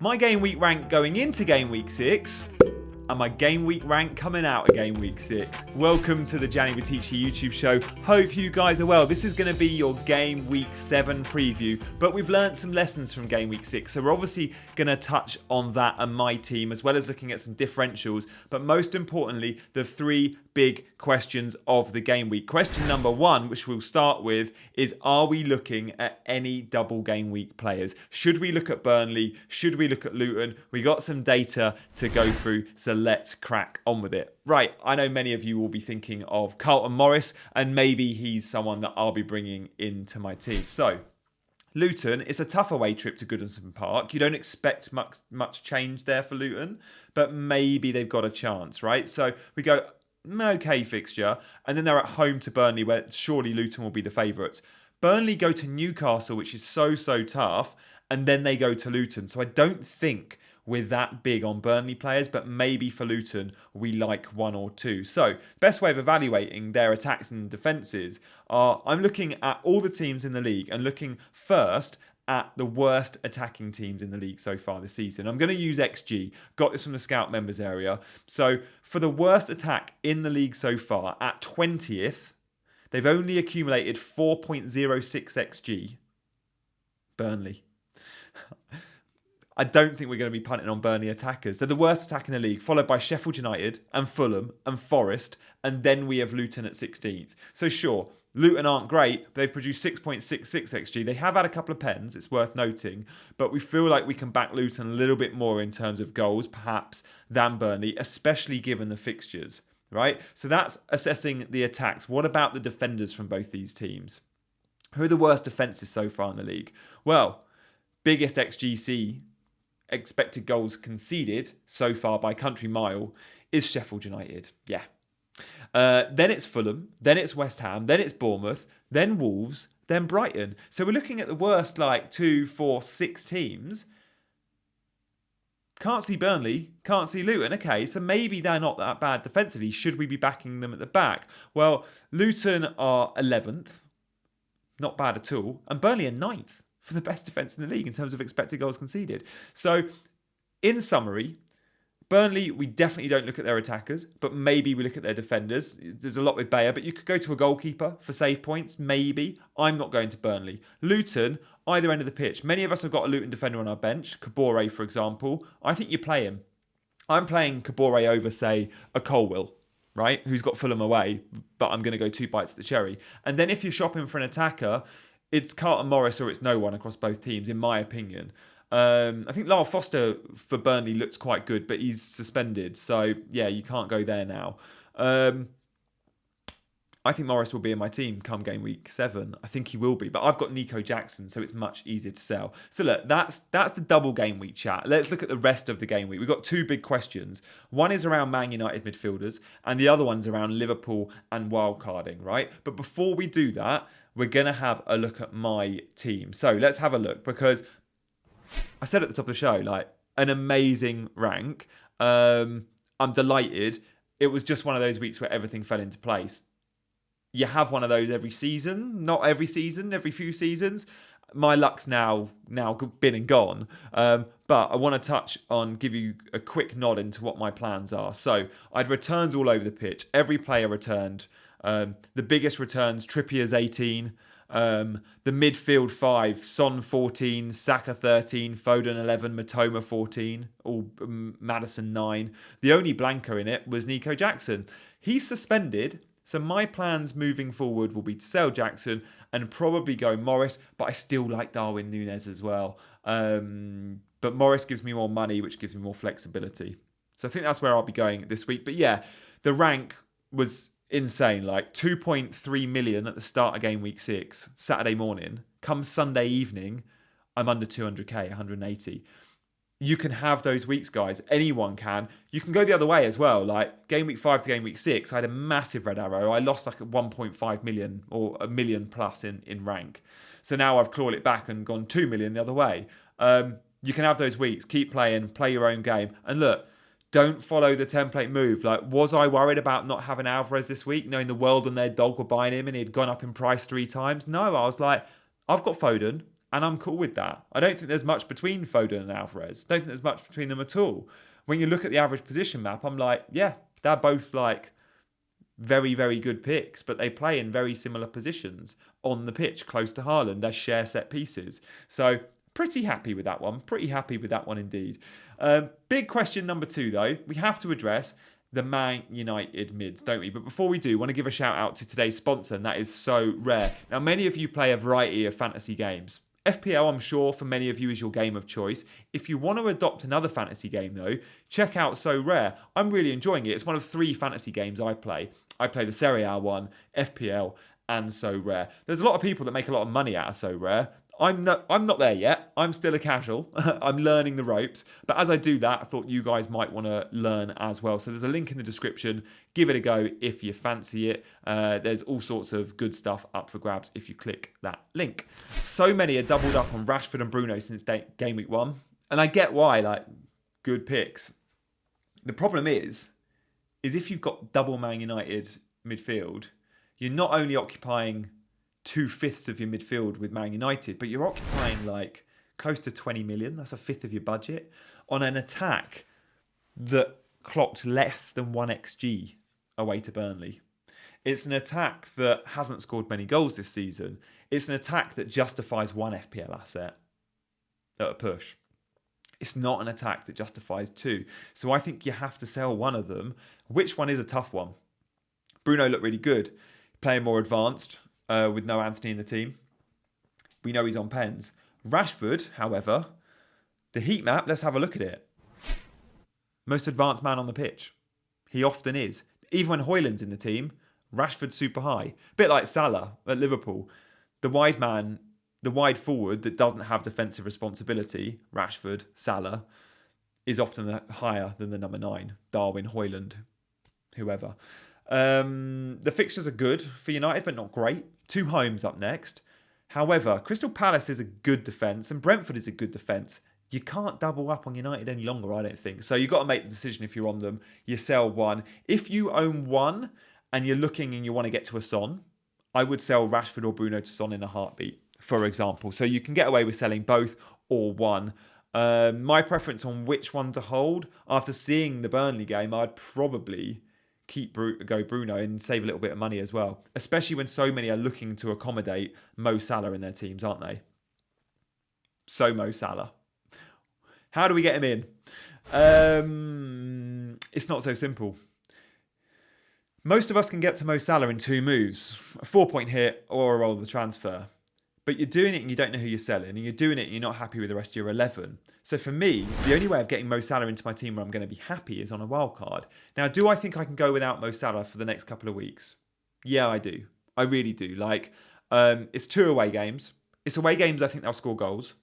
My game week rank going into game week six, and my game week rank coming out of game week six. Welcome to the Gianni Buttice YouTube show. Hope you guys are well. This is going to be your game week seven preview, but we've learned some lessons from game week six, so we're obviously going to touch on that and my team, as well as looking at some differentials, but most importantly, the three big questions of the game week. Question number one, which we'll start with, is Are we looking at any double game week players? Should we look at Burnley? Should we look at Luton? We got some data to go through, so let's crack on with it. Right, I know many of you will be thinking of Carlton Morris, and maybe he's someone that I'll be bringing into my team. So, Luton, it's a tough away trip to Goodison Park. You don't expect much much change there for Luton, but maybe they've got a chance, right? So we go okay fixture, and then they're at home to Burnley, where surely Luton will be the favourites. Burnley go to Newcastle, which is so so tough, and then they go to Luton. So I don't think we're that big on Burnley players, but maybe for Luton we like one or two. So best way of evaluating their attacks and defences are I'm looking at all the teams in the league and looking first at the worst attacking teams in the league so far this season. I'm going to use XG. Got this from the scout members area. So for the worst attack in the league so far, at 20th, they've only accumulated 4.06 XG. Burnley. I don't think we're going to be punting on Burnley attackers. They're the worst attack in the league, followed by Sheffield United and Fulham and Forest, and then we have Luton at 16th. So sure, Luton aren't great, but they've produced 6.66 XG. They have had a couple of pens, it's worth noting, but we feel like we can back Luton a little bit more in terms of goals, perhaps, than Burnley, especially given the fixtures, right? So that's assessing the attacks. What about the defenders from both these teams? Who are the worst defences so far in the league? Well, biggest XGC expected goals conceded so far by country mile is Sheffield United. Yeah. Uh, then it's Fulham, then it's West Ham, then it's Bournemouth, then Wolves, then Brighton. So we're looking at the worst like two, four, six teams. Can't see Burnley, can't see Luton. Okay, so maybe they're not that bad defensively. Should we be backing them at the back? Well, Luton are 11th, not bad at all, and Burnley are 9th for the best defence in the league in terms of expected goals conceded. So, in summary, Burnley, we definitely don't look at their attackers, but maybe we look at their defenders. There's a lot with Bayer, but you could go to a goalkeeper for save points, maybe. I'm not going to Burnley. Luton, either end of the pitch. Many of us have got a Luton defender on our bench, Kabore, for example. I think you play him. I'm playing Kabore over, say, a Colwill, right? Who's got Fulham away, but I'm going to go two bites at the cherry. And then if you're shopping for an attacker, it's Carlton Morris or it's no one across both teams, in my opinion. Um, I think Lyle Foster for Burnley looks quite good, but he's suspended. So, yeah, you can't go there now. Um, I think Morris will be in my team come game week seven. I think he will be, but I've got Nico Jackson, so it's much easier to sell. So look, that's that's the double game week chat. Let's look at the rest of the game week. We've got two big questions. One is around Man United midfielders, and the other one's around Liverpool and wildcarding, right? But before we do that, we're gonna have a look at my team. So let's have a look because I said at the top of the show, like an amazing rank. Um, I'm delighted. It was just one of those weeks where everything fell into place. You have one of those every season, not every season, every few seasons. My luck's now now been and gone, um, but I want to touch on, give you a quick nod into what my plans are. So I'd returns all over the pitch. Every player returned. Um, the biggest returns, Trippier's 18. Um, the midfield five: Son 14, Saka 13, Foden 11, Mitoma 14, or um, Maddison 9. The only blanker in it was Nico Jackson. He's suspended, so my plans moving forward will be to sell Jackson and probably go Morris, but I still like Darwin Nunez as well. Um, but Morris gives me more money, which gives me more flexibility. So I think that's where I'll be going this week. But yeah, the rank was insane. Like 2.3 million at the start of game week six, Saturday morning. Come Sunday evening, I'm under 200k, 180. You can have those weeks, guys. Anyone can. You can go the other way as well. Like game week five to game week six, I had a massive red arrow. I lost like 1.5 million or a million plus in, in rank. So now I've clawed it back and gone 2 million the other way. Um, you can have those weeks. Keep playing, play your own game. And look, don't follow the template move. Like, was I worried about not having Alvarez this week, knowing the world and their dog were buying him and he had gone up in price three times? No, I was like, I've got Foden and I'm cool with that. I don't think there's much between Foden and Alvarez. Don't think there's much between them at all. When you look at the average position map, I'm like, yeah, they're both like very, very good picks, but they play in very similar positions on the pitch, close to Haaland. They share set pieces. So pretty happy with that one. Pretty happy with that one indeed. Um, big question number two, though, we have to address the Man United mids, don't we? But before we do, want to give a shout out to today's sponsor, and that is Sorare. Now, many of you play a variety of fantasy games. FPL, I'm sure, for many of you is your game of choice. If you want to adopt another fantasy game, though, check out Sorare. I'm really enjoying it. It's one of three fantasy games I play. I play the Serie A one, FPL, and Sorare. There's a lot of people that make a lot of money out of Sorare. I'm not I'm not there yet. I'm still a casual. I'm learning the ropes. But as I do that, I thought you guys might want to learn as well. So there's a link in the description. Give it a go if you fancy it. Uh, there's all sorts of good stuff up for grabs if you click that link. So many are doubled up on Rashford and Bruno since day, game week one, and I get why. Like good picks. The problem is, is if you've got double Man United midfield, you're not only occupying two fifths of your midfield with Man United, but you're occupying like close to 20 million. That's a fifth of your budget on an attack that clocked less than 1 xg away to Burnley. It's an attack that hasn't scored many goals this season. It's an attack that justifies one FPL asset at a push. It's not an attack that justifies two. So I think you have to sell one of them. Which one is a tough one? Bruno looked really good, playing more advanced uh, with no Antony in the team. We know he's on pens. Rashford, however, the heat map, let's have a look at it. Most advanced man on the pitch. He often is. Even when Højlund's in the team, Rashford's super high. A Bit like Salah at Liverpool. The wide man, the wide forward that doesn't have defensive responsibility, Rashford, Salah, is often higher than the number nine, Darwin, Hoyland, whoever. Um, the fixtures are good for United, but not great. Two homes up next. However, Crystal Palace is a good defence and Brentford is a good defence. You can't double up on United any longer, I don't think. So you've got to make the decision if you're on them. You sell one. If you own one and you're looking and you want to get to a Son, I would sell Rashford or Bruno to Son in a heartbeat, for example. So you can get away with selling both or one. Um, my preference on which one to hold after seeing the Burnley game, I'd probably keep go Bruno and save a little bit of money as well, especially when so many are looking to accommodate Mo Salah in their teams, aren't they? So Mo Salah. How do we get him in? Um, it's not so simple. Most of us can get to Mo Salah in two moves a four point hit or a roll of the transfer but you're doing it and you don't know who you're selling, and you're doing it and you're not happy with the rest of your 11. So for me, the only way of getting Mo Salah into my team where I'm going to be happy is on a wild card. Now, do I think I can go without Mo Salah for the next couple of weeks? Yeah, I do. I really do. Like, um, it's two away games. It's away games. I think they'll score goals.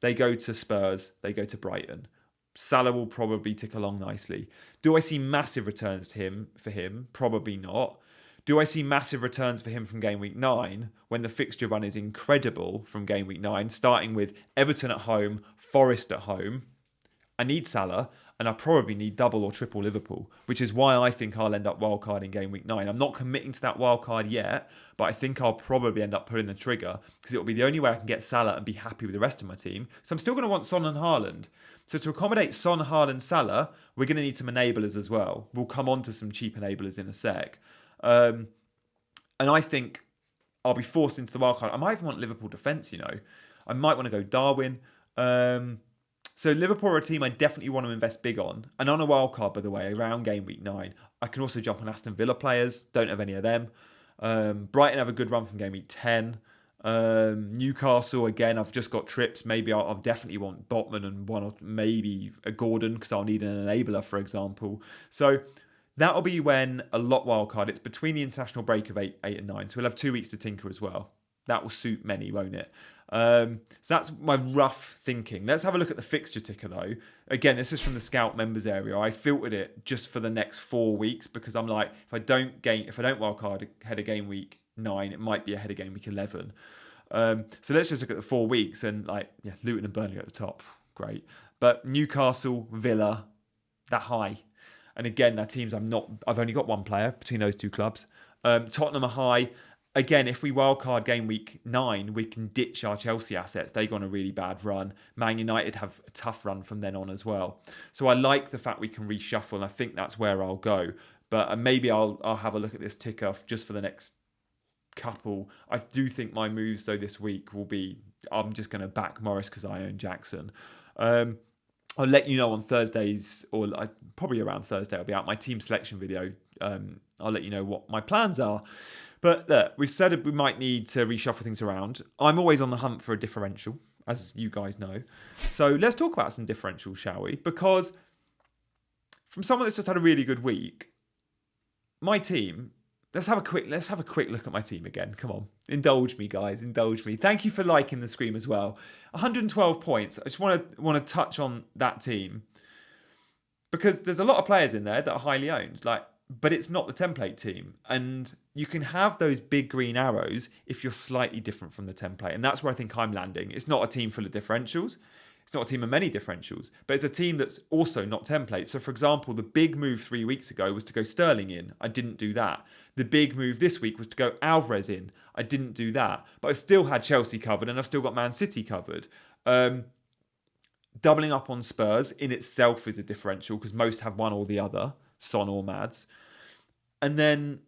They go to Spurs. They go to Brighton. Salah will probably tick along nicely. Do I see massive returns to him for him? Probably not. Do I see massive returns for him from game week nine when the fixture run is incredible from game week nine, starting with Everton at home, Forest at home? I need Salah. and I probably need double or triple Liverpool, which is why I think I'll end up wildcard in game week nine. I'm not committing to that wildcard yet, but I think I'll probably end up putting the trigger because it'll be the only way I can get Salah and be happy with the rest of my team. So I'm still going to want Son and Haaland. So to accommodate Son, Haaland, Salah, we're going to need some enablers as well. We'll come on to some cheap enablers in a sec. Um, and I think I'll be forced into the wildcard. I might even want Liverpool defence, you know. I might want to go Darwin. Um, so Liverpool are a team I definitely want to invest big on. And on a wild card, by the way, around game week nine, I can also jump on Aston Villa players. Don't have any of them. Um, Brighton have a good run from game week 10. Um, Newcastle, again, I've just got trips. Maybe I'll, I'll definitely want Botman and one or maybe a Gordon because I'll need an enabler, for example. So that'll be when a lot wild card. It's between the international break of eight, eight and nine. So we'll have two weeks to tinker as well. That will suit many, won't it? Um, so that's my rough thinking. Let's have a look at the fixture ticker though. Again, this is from the Scout members area. I filtered it just for the next four weeks because I'm like, if I don't gain, if I don't wildcard ahead of game week nine, it might be ahead of game week eleven. Um, so let's just look at the four weeks and like, yeah, Luton and Burnley at the top, great. But Newcastle, Villa, that high, and again, that teams I'm not. I've only got one player between those two clubs. Um, Tottenham are high again, if we wildcard game week nine, we can ditch our Chelsea assets. They go on a really bad run. Man United have a tough run from then on as well. So I like the fact we can reshuffle, and I think that's where I'll go. But uh, maybe I'll I'll have a look at this tick off just for the next couple. I do think my moves though this week will be I'm just going to back Morris because I own Jackson. Um, I'll let you know on Thursdays, or probably around Thursday, I'll be out my team selection video. Um, I'll let you know what my plans are. But look, we've said we might need to reshuffle things around. I'm always on the hunt for a differential, as you guys know. So let's talk about some differentials, shall we? Because from someone that's just had a really good week, my team. Let's have a quick let's have a quick look at my team again. Come on. Indulge me, guys. Indulge me. Thank you for liking the screen as well. 112 points. I just want to want to touch on that team. Because there's a lot of players in there that are highly owned. Like but it's not the template team. And you can have those big green arrows if you're slightly different from the template. And that's where I think I'm landing. It's not a team full of differentials. It's not a team of many differentials, but it's a team that's also not template. So, for example, the big move three weeks ago was to go Sterling in. I didn't do that. The big move this week was to go Alvarez in. I didn't do that. But I still had Chelsea covered and I've still got Man City covered. Um, doubling up on Spurs in itself is a differential because most have one or the other. Son or Mads. And then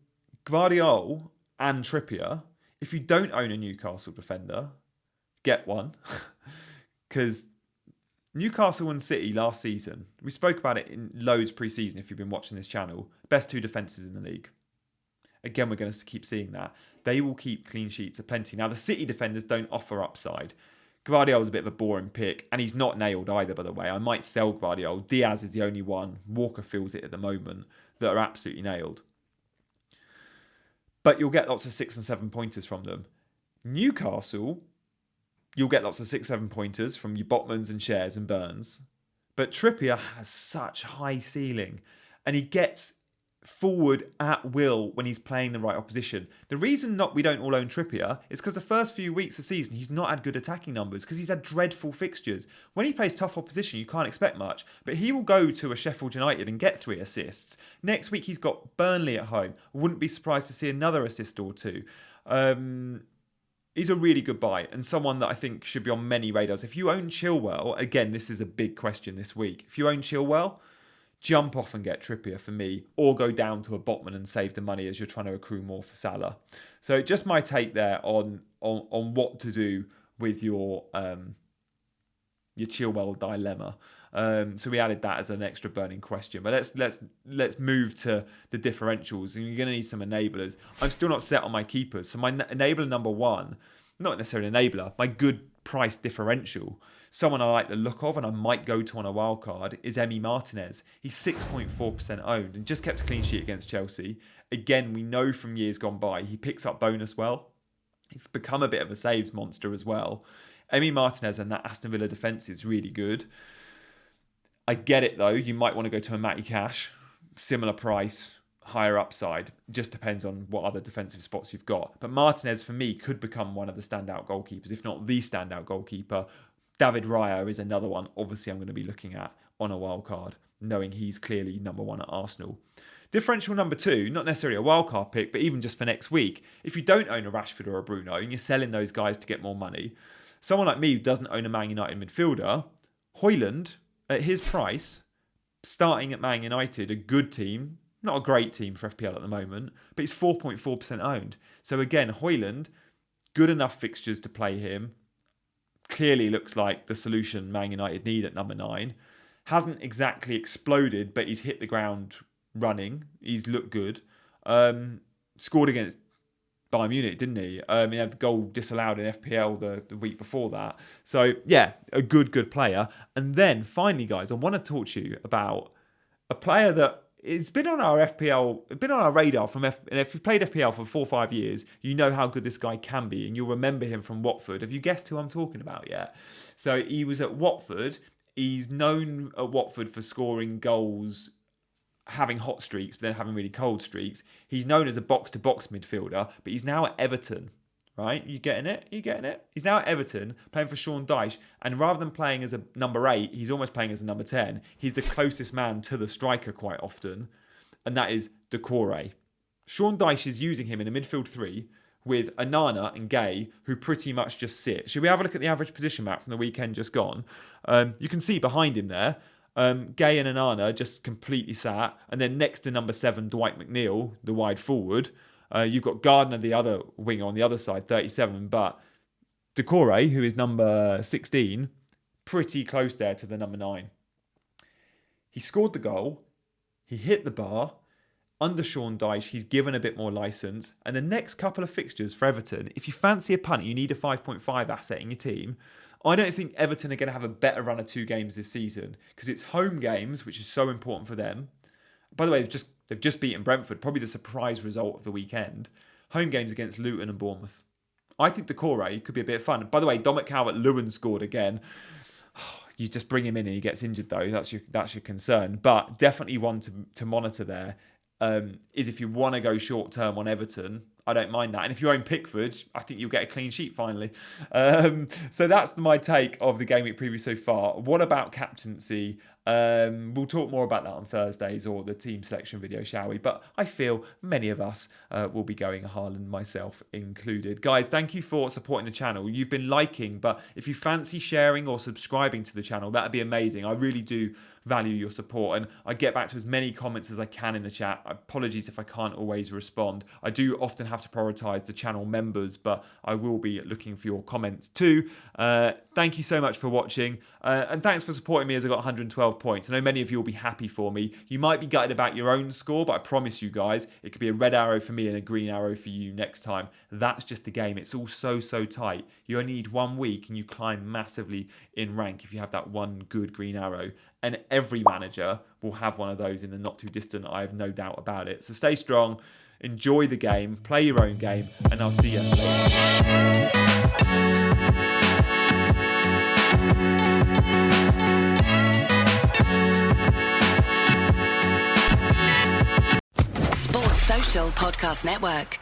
Gvardiol and Trippier, if you don't own a Newcastle defender, get one. Because Newcastle and City last season, we spoke about it in loads pre season if you've been watching this channel, best two defences in the league. Again, we're going to keep seeing that. They will keep clean sheets aplenty. Now, the City defenders don't offer upside. Gvardiol's a bit of a boring pick, and he's not nailed either, by the way. I might sell Gvardiol. Dias is the only one. Walker feels it at the moment that are absolutely nailed. But you'll get lots of six and seven pointers from them. Newcastle, you'll get lots of six, seven pointers from your Botmans and Schärs and Burns. But Trippier has such high ceiling, and he gets forward at will when he's playing the right opposition. The reason not we don't all own Trippier is because the first few weeks of season he's not had good attacking numbers because he's had dreadful fixtures. When he plays tough opposition, you can't expect much, but he will go to a Sheffield United and get three assists. Next week he's got Burnley at home. Wouldn't be surprised to see another assist or two. Um, he's a really good buy and someone that I think should be on many radars. If you own Chilwell, again, this is a big question this week. If you own Chilwell, jump off and get Trippier for me, or go down to a Botman and save the money as you're trying to accrue more for Salah. So just my take there on on, on what to do with your um, your Chilwell dilemma. Um, so we added that as an extra burning question. But let's let's let's move to the differentials, and you're going to need some enablers. I'm still not set on my keepers, so my enabler number one, not necessarily enabler, my good price differential Someone I like the look of and I might go to on a wild card is Emi Martinez. He's 6.4% owned and just kept a clean sheet against Chelsea. Again, we know from years gone by he picks up bonus well. He's become a bit of a saves monster as well. Emi Martinez and that Aston Villa defence is really good. I get it though. You might want to go to a Matty Cash, similar price, higher upside. Just depends on what other defensive spots you've got. But Martinez, for me, could become one of the standout goalkeepers, if not the standout goalkeeper David Raya is another one. Obviously, I'm going to be looking at on a wild card, knowing he's clearly number one at Arsenal. Differential number two, not necessarily a wildcard pick, but even just for next week, if you don't own a Rashford or a Bruno and you're selling those guys to get more money, someone like me who doesn't own a Man United midfielder, Højlund, at his price, starting at Man United, a good team, not a great team for FPL at the moment, but he's 4.4% owned. So again, Højlund, good enough fixtures to play him. Clearly looks like the solution Man United need at number nine. Hasn't exactly exploded, but he's hit the ground running. He's looked good. Um, scored against Bayern Munich, didn't he? Um, he had the goal disallowed in FPL the, the week before that. So, yeah, a good, good player. And then finally, guys, I want to talk to you about a player that it's been on our FPL, been on our radar from F. And if you've played FPL for four or five years, you know how good this guy can be, and you'll remember him from Watford. Have you guessed who I'm talking about yet? So he was at Watford. He's known at Watford for scoring goals having hot streaks, but then having really cold streaks. He's known as a box to box midfielder, but he's now at Everton. Right? You getting it? You getting it? He's now at Everton playing for Sean Dyche, and rather than playing as a number eight, he's almost playing as a number 10. He's the closest man to the striker quite often, and that is Doucouré. Sean Dyche is using him in a midfield three with Onana and Gueye, who pretty much just sit. Should we have a look at the average position map from the weekend just gone? Um, you can see behind him there, um, Gueye and Onana just completely sat. And then next to number seven, Dwight McNeil, the wide forward. Uh, you've got Gardner, the other winger on the other side, 37. But Doucouré, who is number 16, pretty close there to the number nine. He scored the goal. He hit the bar. Under Sean Dyche, he's given a bit more license. And the next couple of fixtures for Everton, if you fancy a punt, you need a 5.5 asset in your team. I don't think Everton are going to have a better run of two games this season because it's home games, which is so important for them. By the way, they've just they've just beaten Brentford, probably the surprise result of the weekend. Home games against Luton and Bournemouth. I think Doucouré could be a bit of fun. By the way, Dominic Calvert Lewin scored again. You just bring him in and he gets injured though. That's your that's your concern. But definitely one to to monitor there um, is if you want to go short term on Everton, I don't mind that. And if you own Pickford, I think you'll get a clean sheet finally. Um, so that's my take of the game week preview so far. What about captaincy? Um, we'll talk more about that on Thursdays or the team selection video, shall we? But I feel many of us uh, will be going Haaland, myself included. Guys, thank you for supporting the channel. You've been liking, but if you fancy sharing or subscribing to the channel, that'd be amazing. I really do value your support and I get back to as many comments as I can in the chat. Apologies if I can't always respond. I do often have to prioritize the channel members, but I will be looking for your comments too. Uh, thank you so much for watching uh, and thanks for supporting me as I got 112 points. I know many of you will be happy for me. You might be gutted about your own score, but I promise you guys, it could be a red arrow for me and a green arrow for you next time. That's just the game. It's all so, so tight. You only need one week and you climb massively in rank if you have that one good green arrow. And every manager will have one of those in the not too distant. I have no doubt about it. So stay strong, enjoy the game, play your own game, and I'll see you. Sports Social Podcast Network.